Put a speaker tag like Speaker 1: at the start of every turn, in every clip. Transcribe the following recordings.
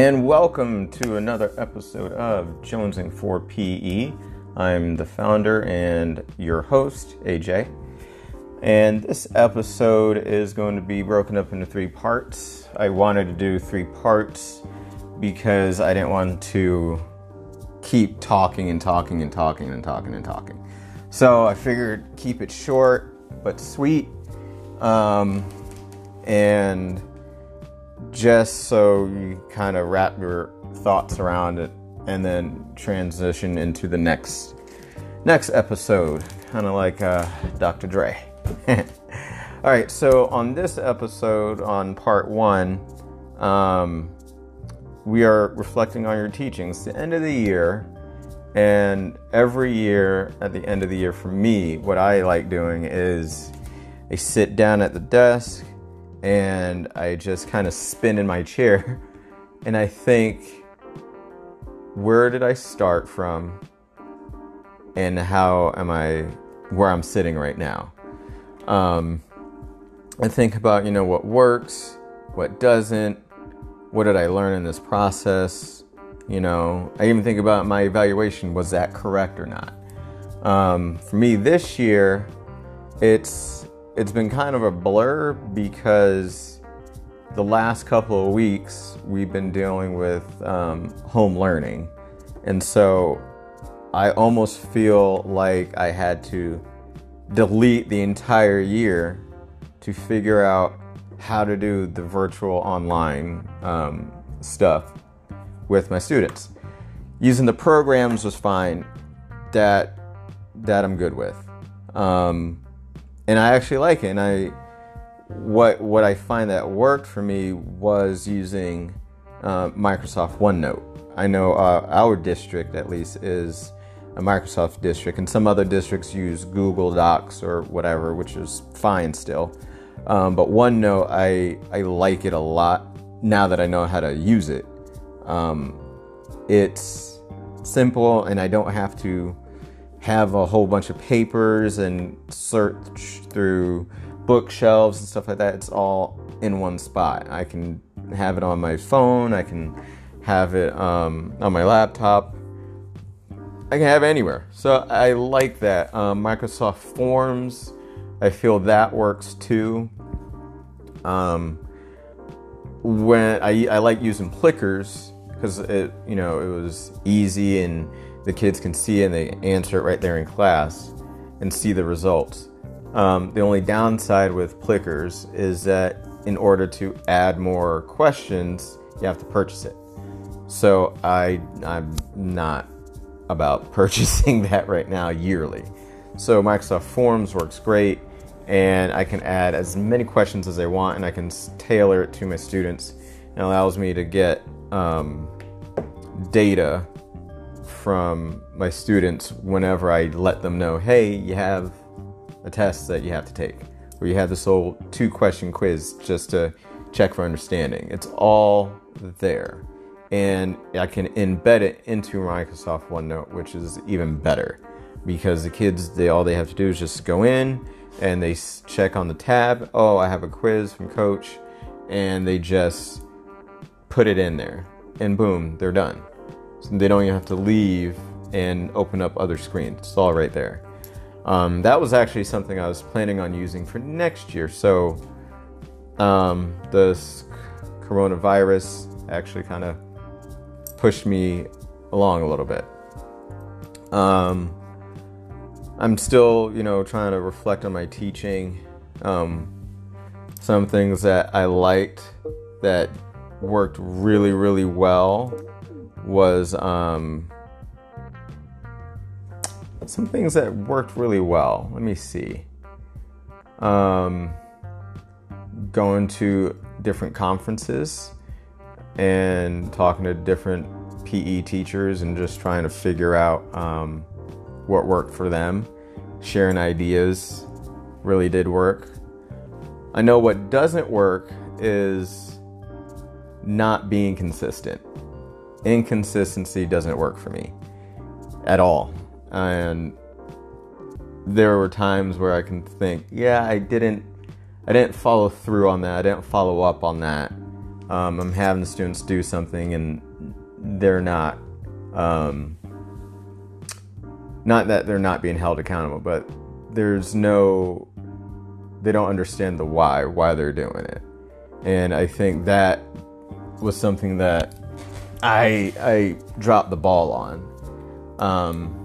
Speaker 1: and welcome to another episode of Jonesing for PE. I'm the founder and your host, AJ. And this episode is going to be broken up into three parts. I wanted to do three parts because I didn't want to keep talking and talking and talking and talking and talking. So I figured keep it short but sweet. Um, and just so you kind of wrap your thoughts around it and then transition into the next next episode kind of like uh, dr dre. All right so on this episode on part one um, we are reflecting on your teachings the end of the year. And every year at the end of the year for me what i like doing is i sit down at the desk and I just kind of spin in my chair and I think, where did I start from and how am I where I'm sitting right now? Um, I think about, you know, what works, what doesn't, what did I learn in this process? You know, I even think about my evaluation was that correct or not? Um, for me this year, it's it's been kind of a blur because the last couple of weeks we've been dealing with um, home learning. And so I almost feel like I had to delete the entire year to figure out how to do the virtual online um, stuff with my students. Using the programs was fine. That that I'm good with. Um, and I actually like it. And I what what I find that worked for me was using uh, Microsoft OneNote. I know uh, our district at least is a Microsoft district, and some other districts use Google Docs or whatever, which is fine still. Um, but OneNote, I I like it a lot now that I know how to use it. Um, it's simple, and I don't have to have a whole bunch of papers and search through bookshelves and stuff like that. It's all in one spot. I can have it on my phone. I can have it um, on my laptop. I can have it anywhere. So I like that. Um, Microsoft Forms, I feel that works too. Um, when I, I like using Plickers because it you know it was easy and the kids can see and they answer it right there in class and see the results. Um, the only downside with Plickers is that in order to add more questions, you have to purchase it. So I I'm not about purchasing that right now yearly. So Microsoft Forms works great, and I can add as many questions as I want, and I can tailor it to my students. It allows me to get um, data from my students whenever I let them know, hey, you have a test that you have to take, or you have this whole two question quiz just to check for understanding. It's all there. And I can embed it into Microsoft OneNote, which is even better because the kids, they all they have to do is just go in and they check on the tab. Oh, I have a quiz from coach, and they just put it in there, and boom, they're done. So they don't even have to leave and open up other screens. It's all right there. Um, that was actually something I was planning on using for next year. So um, this coronavirus actually kind of pushed me along a little bit. Um, I'm still, you know, trying to reflect on my teaching. Um, some things that I liked that worked really, really well was um, some things that worked really well. Let me see. Um, going to different conferences and talking to different PE teachers and just trying to figure out um, what worked for them. Sharing ideas really did work. I know what doesn't work is not being consistent inconsistency doesn't work for me at all. And there were times where I can think, yeah, I didn't I didn't follow through on that. I didn't follow up on that. um, I'm having the students do something and they're not, um, not that they're not being held accountable, but there's no, they don't understand the why, why they're doing it. And I think that was something that I, I dropped the ball on. Um,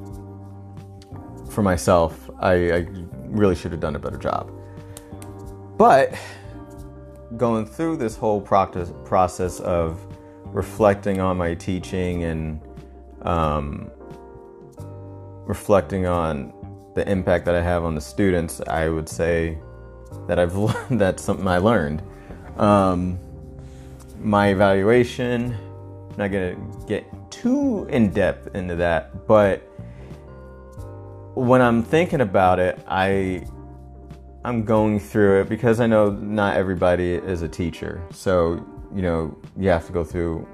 Speaker 1: for myself, I, I really should have done a better job. But going through this whole process process of reflecting on my teaching and um, reflecting on the impact that I have on the students, I would say that I've that's something I learned. Um, my evaluation, I'm not gonna get too in depth into that, but when I'm thinking about it, I I'm going through it because I know not everybody is a teacher. So, you know, you have to go through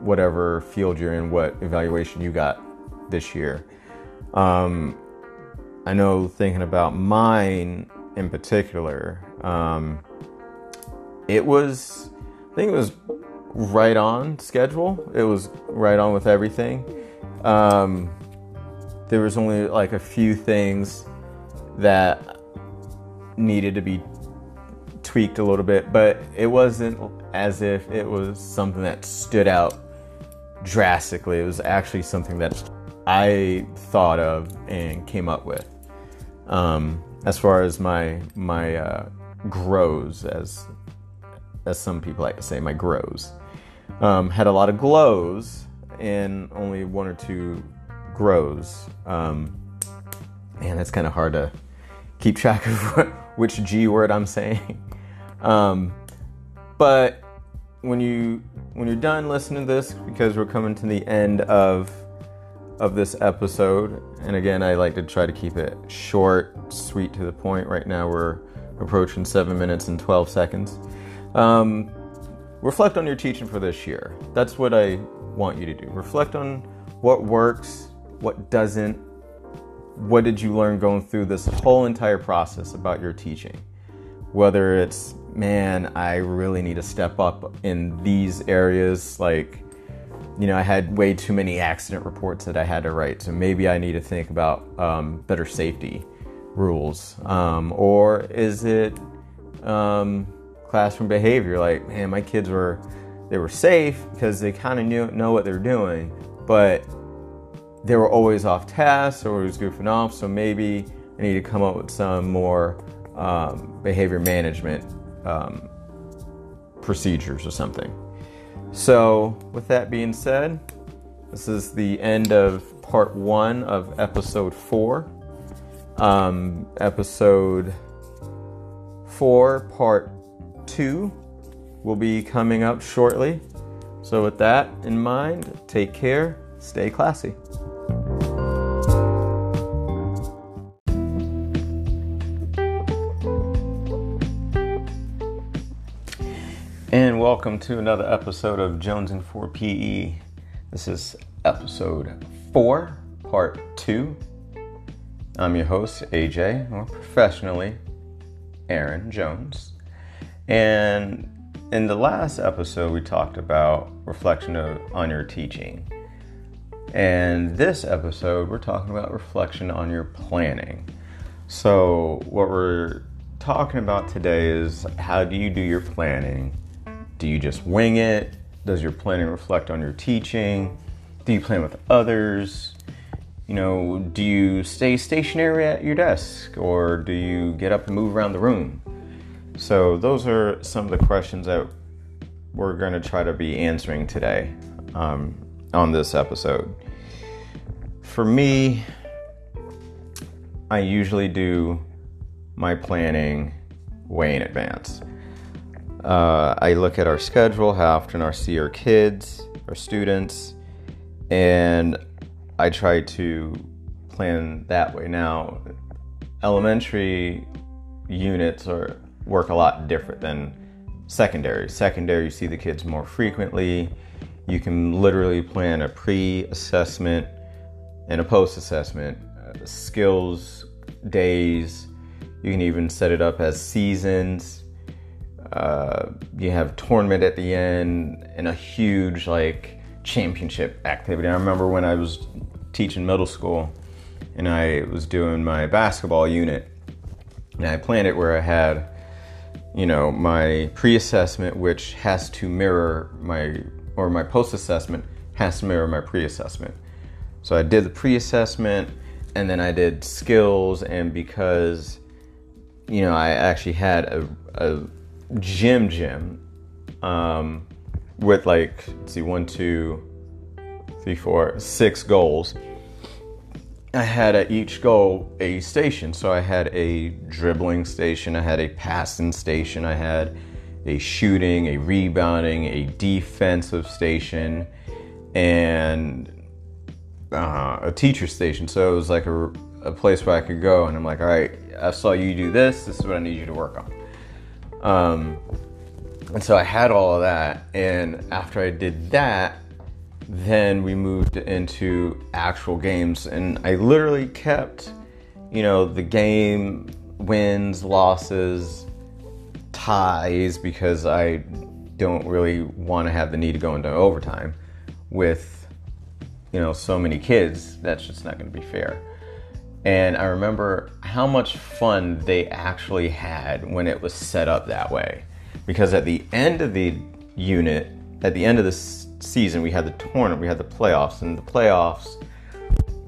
Speaker 1: whatever field you're in, what evaluation you got this year. Um, I know thinking about mine in particular, um, it was, I think it was right on schedule. It was right on with everything. Um, there was only like a few things that needed to be tweaked a little bit, but it wasn't as if it was something that stood out drastically. It was actually something that I thought of and came up with. Um, as far as my my uh, grows, as as some people like to say, my grows um, had a lot of glows and only one or two grows. Um, man, that's kind of hard to keep track of which G word I'm saying. Um, but when you when you're done listening to this, because we're coming to the end of of this episode, and again, I like to try to keep it short, sweet, to the point. Right now, we're approaching seven minutes and twelve seconds. Um, reflect on your teaching for this year. That's what I want you to do. Reflect on what works, what doesn't, what did you learn going through this whole entire process about your teaching? Whether it's, man, I really need to step up in these areas, like, you know, I had way too many accident reports that I had to write, so maybe I need to think about um, better safety rules. Um, or is it um, classroom behavior? Like, man, my kids were they were safe because they kind of knew know what they're doing, but they were always off task or was goofing off. So maybe I need to come up with some more um, behavior management um, procedures or something. So, with that being said, this is the end of part one of episode four. Um, episode four, part two, will be coming up shortly. So, with that in mind, take care, stay classy. And welcome to another episode of Jonesing for PE. This is episode four, part two. I'm your host, AJ, or professionally, Aaron Jones. And in the last episode, we talked about reflection of, on your teaching. And this episode, we're talking about reflection on your planning. So, what we're talking about today is how do you do your planning? Do you just wing it? Does your planning reflect on your teaching? Do you plan with others? You know, do you stay stationary at your desk or do you get up and move around the room? So, those are some of the questions that we're going to try to be answering today um, on this episode. For me, I usually do my planning way in advance. Uh, I look at our schedule, how often I see our kids, our students, and I try to plan that way. Now, elementary units are work a lot different than secondary. Secondary, you see the kids more frequently. You can literally plan a pre-assessment and a post-assessment, uh, skills days. You can even set it up as seasons uh, you have tournament at the end and a huge like championship activity. I remember when I was teaching middle school and I was doing my basketball unit and I planned it where I had you know my pre-assessment which has to mirror my or my post-assessment has to mirror my pre-assessment. So I did the pre-assessment and then I did skills and because you know I actually had a, a gym gym um, with like let's see one two three four six goals i had at each goal a station so i had a dribbling station i had a passing station i had a shooting a rebounding a defensive station and uh, a teacher station so it was like a, a place where i could go and i'm like all right i saw you do this this is what i need you to work on um, and so I had all of that. And after I did that, then we moved into actual games. And I literally kept, you know, the game wins, losses, ties, because I don't really want to have the need to go into overtime with, you know, so many kids. That's just not going to be fair. And I remember how much fun they actually had when it was set up that way. Because at the end of the unit, at the end of the season, we had the tournament, we had the playoffs, and the playoffs,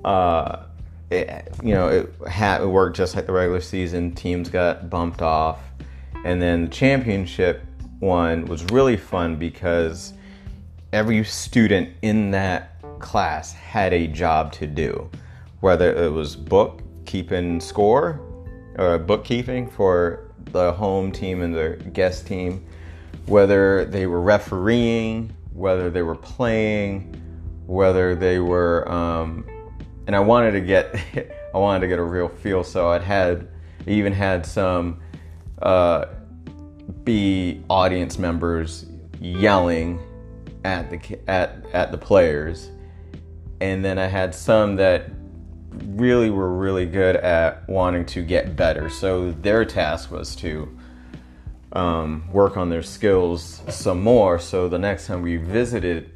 Speaker 1: uh, it, you know, it, had, it worked just like the regular season. Teams got bumped off. And then the championship one was really fun because every student in that class had a job to do whether it was bookkeeping score or bookkeeping for the home team and the guest team, whether they were refereeing, whether they were playing, whether they were, um, and I wanted to get, I wanted to get a real feel. So I'd had, I even had some uh, be audience members yelling at the at at the players, and then I had some that really were really good at wanting to get better. So their task was to um, work on their skills some more. So the next time we visited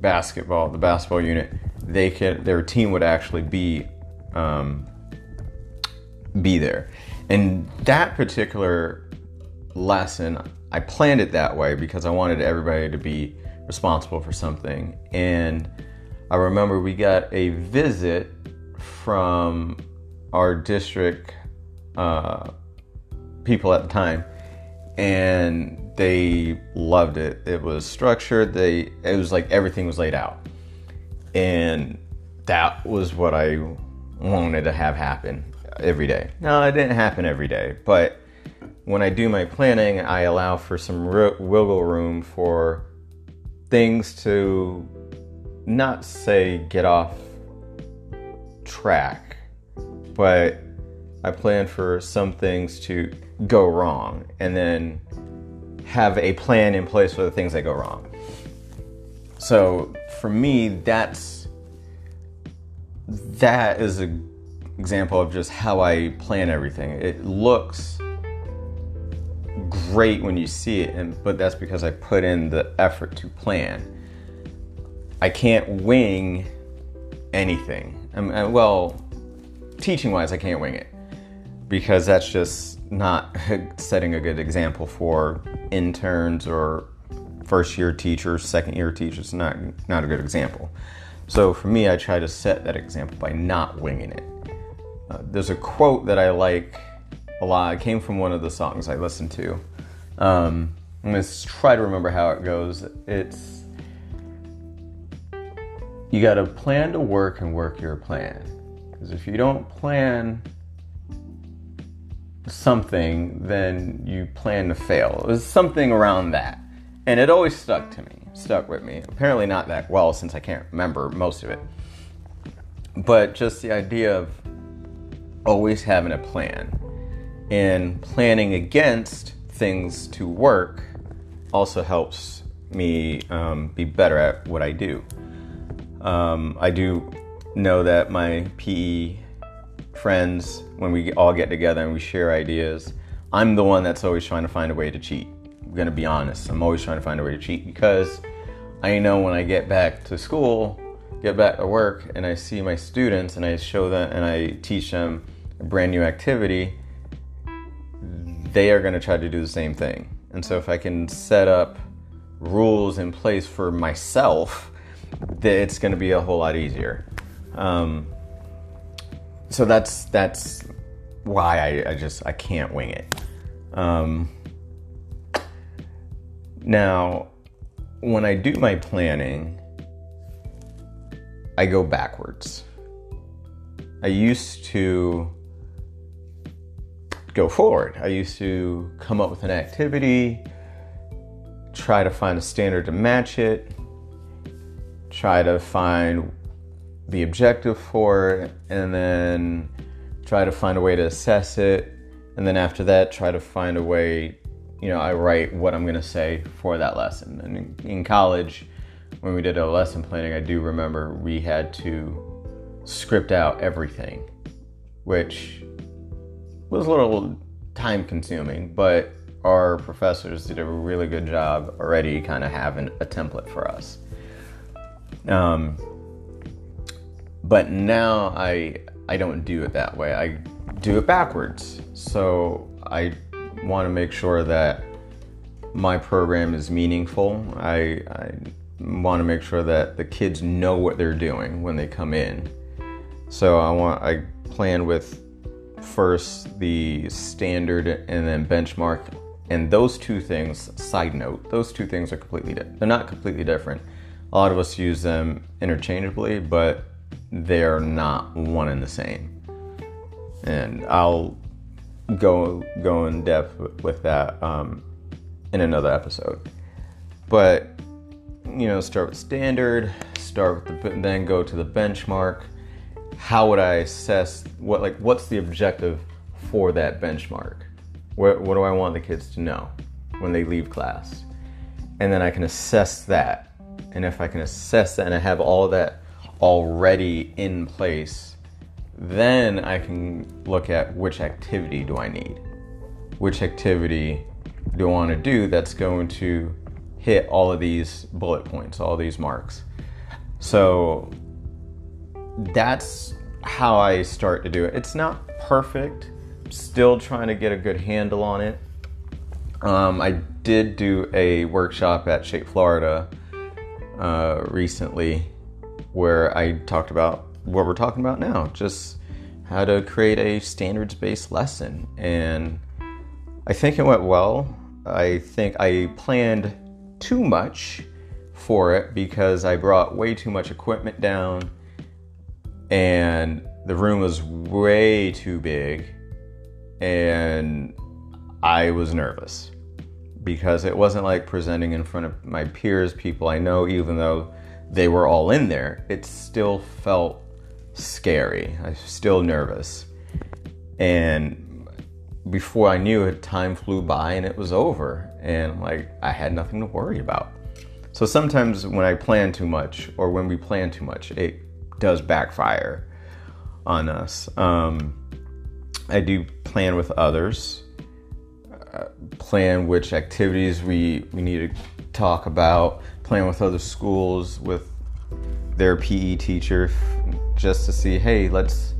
Speaker 1: basketball, the basketball unit, they could their team would actually be um, be there. And that particular lesson, I planned it that way because I wanted everybody to be responsible for something. And I remember we got a visit from our district uh, people at the time, and they loved it. It was structured. They it was like everything was laid out, and that was what I wanted to have happen every day. No, it didn't happen every day, but when I do my planning, I allow for some wiggle room for things to not say get off track, but I plan for some things to go wrong and then have a plan in place for the things that go wrong. So for me, that's that is an example of just how I plan everything. It looks great when you see it, and but that's because I put in the effort to plan. I can't wing anything. I'm, uh, well, teaching wise, I can't wing it because that's just not setting a good example for interns or first year teachers, second year teachers. Not not a good example. So for me, I try to set that example by not winging it. Uh, there's a quote that I like a lot. It came from one of the songs I listened to. Um, I'm gonna try to remember how it goes. It's you got to plan to work and work your plan. Because if you don't plan something, then you plan to fail. It was something around that. And it always stuck to me, stuck with me. Apparently, not that well since I can't remember most of it. But just the idea of always having a plan and planning against things to work also helps me um, be better at what I do. Um, I do know that my PE friends, when we all get together and we share ideas, I'm the one that's always trying to find a way to cheat I'm gonna be honest. I'm always trying to find a way to cheat because I know when I get back to school, get back to work, and I see my students and I show them and I teach them a brand new activity, they are gonna try to do the same thing. And so if I can set up rules in place for myself, it's gonna be a whole lot easier. Um, so that's that's why I, I just I can't wing it. Um, now, when I do my planning, I go backwards. I used to go forward. I used to come up with an activity, try to find a standard to match it, try to find the objective for it, and then try to find a way to assess it. And then after that, try to find a way, you know, I write what I'm going to say for that lesson. And in, college, when we did a lesson planning, I do remember we had to script out everything, which was a little time consuming, but our professors did a really good job already kind of having a template for us. Um, but now I I don't do it that way. I do it backwards. So I want to make sure that my program is meaningful. I, I want to make sure that the kids know what they're doing when they come in. So I want I plan with first the standard and then benchmark and those two things side note those two things are completely different they're not completely different a lot of us use them interchangeably but they're not one and the same. And I'll go go in depth with that um, in another episode. But you know, start with standard, start with the then go to the benchmark. How would I assess what like what's the objective for that benchmark? What what do I want the kids to know when they leave class? And then I can assess that. And if I can assess that and I have all that already in place, then I can look at which activity do I need? Which activity do I want to do that's going to hit all of these bullet points, all these marks? So that's how I start to do it. It's not perfect, still trying to get a good handle on it. Um, I did do a workshop at Shape Florida uh, recently where I talked about what we're talking about now just how to create a standards based lesson. And I think it went well. I think I planned too much for it because I brought way too much equipment down and the room was way too big and I was nervous because it wasn't like presenting in front of my peers, people I know, even though they were all in there, it still felt scary. I was still nervous. And before I knew it, time flew by and it was over. And like I had nothing to worry about. So sometimes when I plan too much or when we plan too much, it does backfire on us. Um, I do plan with others, plan which activities we, we need to talk about, playing with other schools with their PE teacher just to see, hey, let's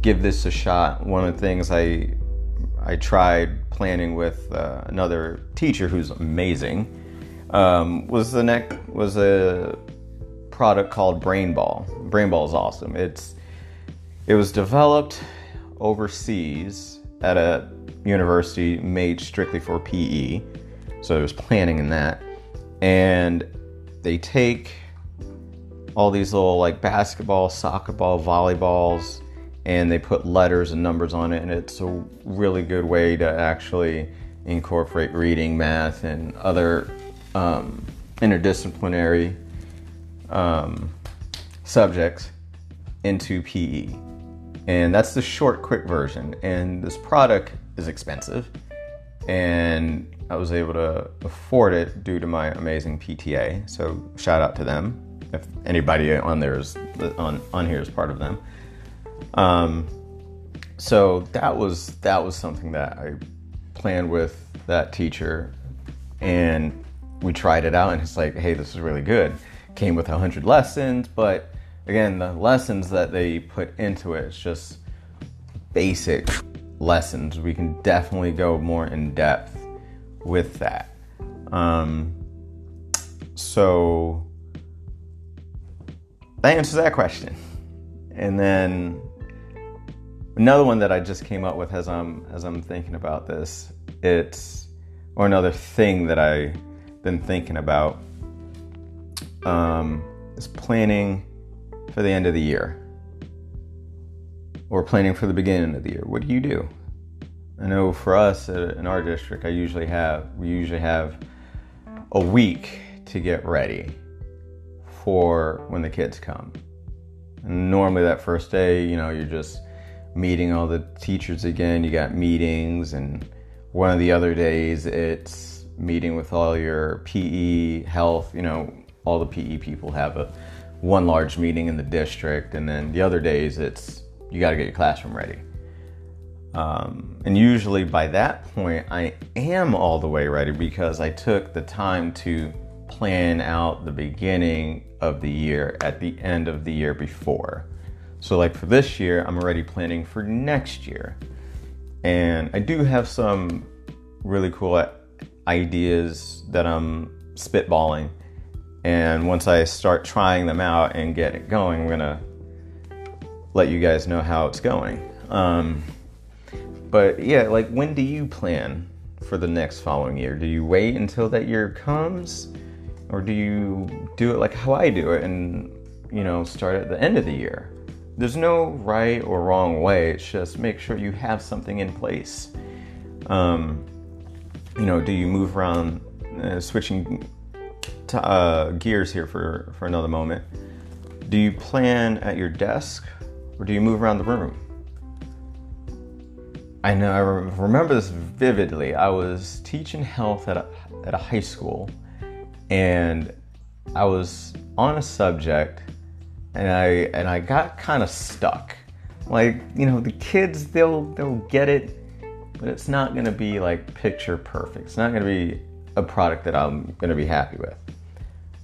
Speaker 1: give this a shot. One of the things I I tried planning with uh, another teacher who's amazing um, was the neck was a product called Brain Ball. Brain Ball is awesome. It's it was developed overseas at a university made strictly for PE, so there was planning in that, and they take all these little like basketball, soccer ball, volleyballs, and they put letters and numbers on it, and it's a really good way to actually incorporate reading, math, and other um, interdisciplinary um, subjects into PE. And that's the short, quick version. And this product is expensive, and I was able to afford it due to my amazing PTA. So shout out to them if anybody on there is on on here is part of them. Um, so that was that was something that I planned with that teacher, and we tried it out, and it's like, hey, this is really good. Came with a 100 lessons, but again, the lessons that they put into it, it's just basic lessons. We can definitely go more in depth with that. Um, so that answers that question. And then another one that I just came up with as I'm as I'm thinking about this, it's or another thing that I've been thinking about um, is planning for the end of the year or planning for the beginning of the year. What do you do? I know for us in our district, I usually have we usually have a week to get ready for when the kids come. And normally that first day, you know, you're just meeting all the teachers again. You got meetings, and one of the other days it's meeting with all your PE, health. You know, all the PE people have a one large meeting in the district, and then the other days it's you got to get your classroom ready. Um, and usually by that point, I am all the way ready because I took the time to plan out the beginning of the year at the end of the year before. So, like for this year, I'm already planning for next year. And I do have some really cool ideas that I'm spitballing. And once I start trying them out and get it going, I'm gonna let you guys know how it's going. Um, but yeah, like when do you plan for the next following year? Do you wait until that year comes? Or do you do it like how I do it and, you know, start at the end of the year? There's no right or wrong way. It's just make sure you have something in place. Um, you know, do you move around, uh, switching uh, gears here for, for another moment? Do you plan at your desk or do you move around the room? I know I remember this vividly. I was teaching health at a, at a high school and I was on a subject and I and I got kind of stuck. Like, you know, the kids they'll they'll get it, but it's not going to be like picture perfect. It's not going to be a product that I'm going to be happy with.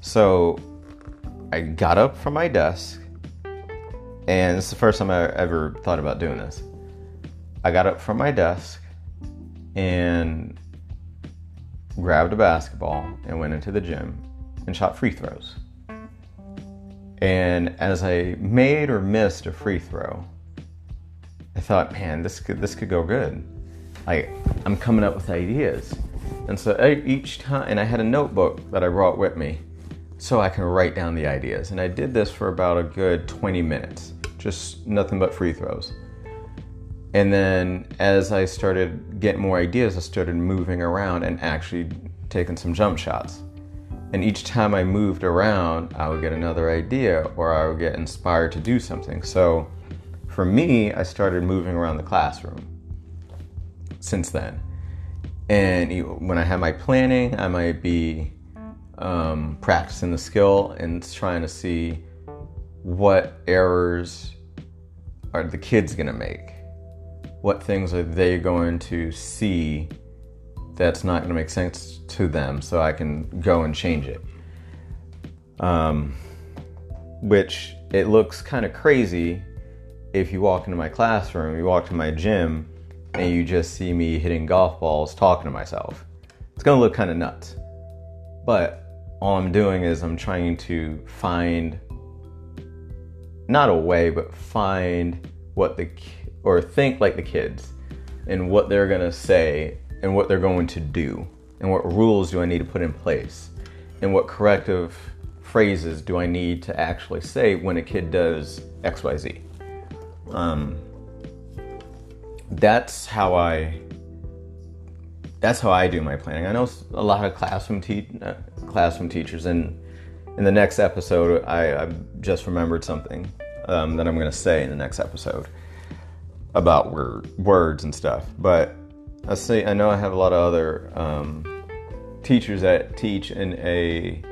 Speaker 1: So, I got up from my desk and it's the first time I ever thought about doing this. I got up from my desk and grabbed a basketball and went into the gym and shot free throws. And as I made or missed a free throw, I thought, man, this could this could go good. I I'm coming up with ideas. And so each time and I had a notebook that I brought with me so I can write down the ideas. And I did this for about a good 20 minutes. Just nothing but free throws. And then as I started getting more ideas, I started moving around and actually taking some jump shots. And each time I moved around, I would get another idea or I would get inspired to do something. So for me, I started moving around the classroom since then. And when I have my planning, I might be um, practicing the skill and trying to see what errors are the kids gonna make what things are they going to see that's not going to make sense to them so I can go and change it. Um, which it looks kind of crazy if you walk into my classroom, you walk to my gym, and you just see me hitting golf balls talking to myself. It's going to look kind of nuts. But all I'm doing is I'm trying to find not a way, but find what the or think like the kids and what they're to say and what they're going to do and what rules do I need to put in place and what corrective phrases do I need to actually say when a kid does XYZ. Um, that's how I that's how I do my planning. I know a lot of classroom te- uh, classroom teachers, and in the next episode, I, I just remembered something um, that I'm going to say in the next episode about word, words and stuff. But I see, I know I have a lot of other um, teachers that teach in a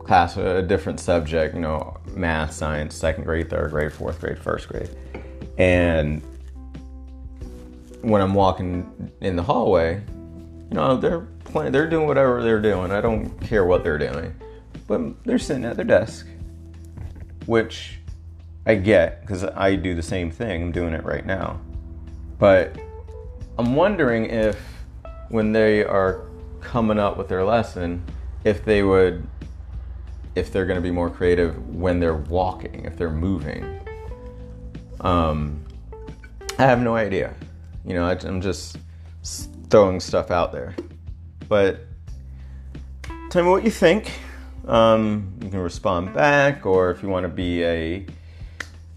Speaker 1: class, a different subject, you know, math, science, second grade, third grade, fourth grade, first grade. And when I'm walking in the hallway, you know, they're playing. They're doing whatever they're doing. I don't care what they're doing, but they're sitting at their desk, which I get because I do the same thing. I'm doing it right now, but I'm wondering if when they are coming up with their lesson, if they would, if they're going to be more creative when they're walking, if they're moving. Um, I have no idea. You know, I, I'm just throwing stuff out there. But tell me what you think. Um, you can respond back, or if you want to be a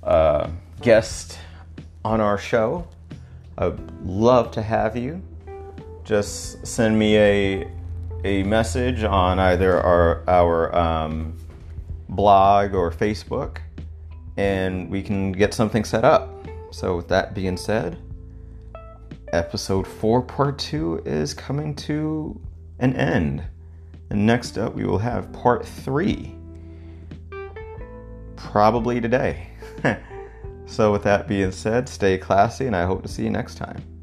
Speaker 1: uh, guest on our show, I'd love to have you. Just send me a a message on either our our um, blog or Facebook, and we can get something set up. So, with that being said, episode 4, part 2 is coming to an end. And next up, we will have part 3. Probably today. so, with that being said, stay classy, and I hope to see you next time.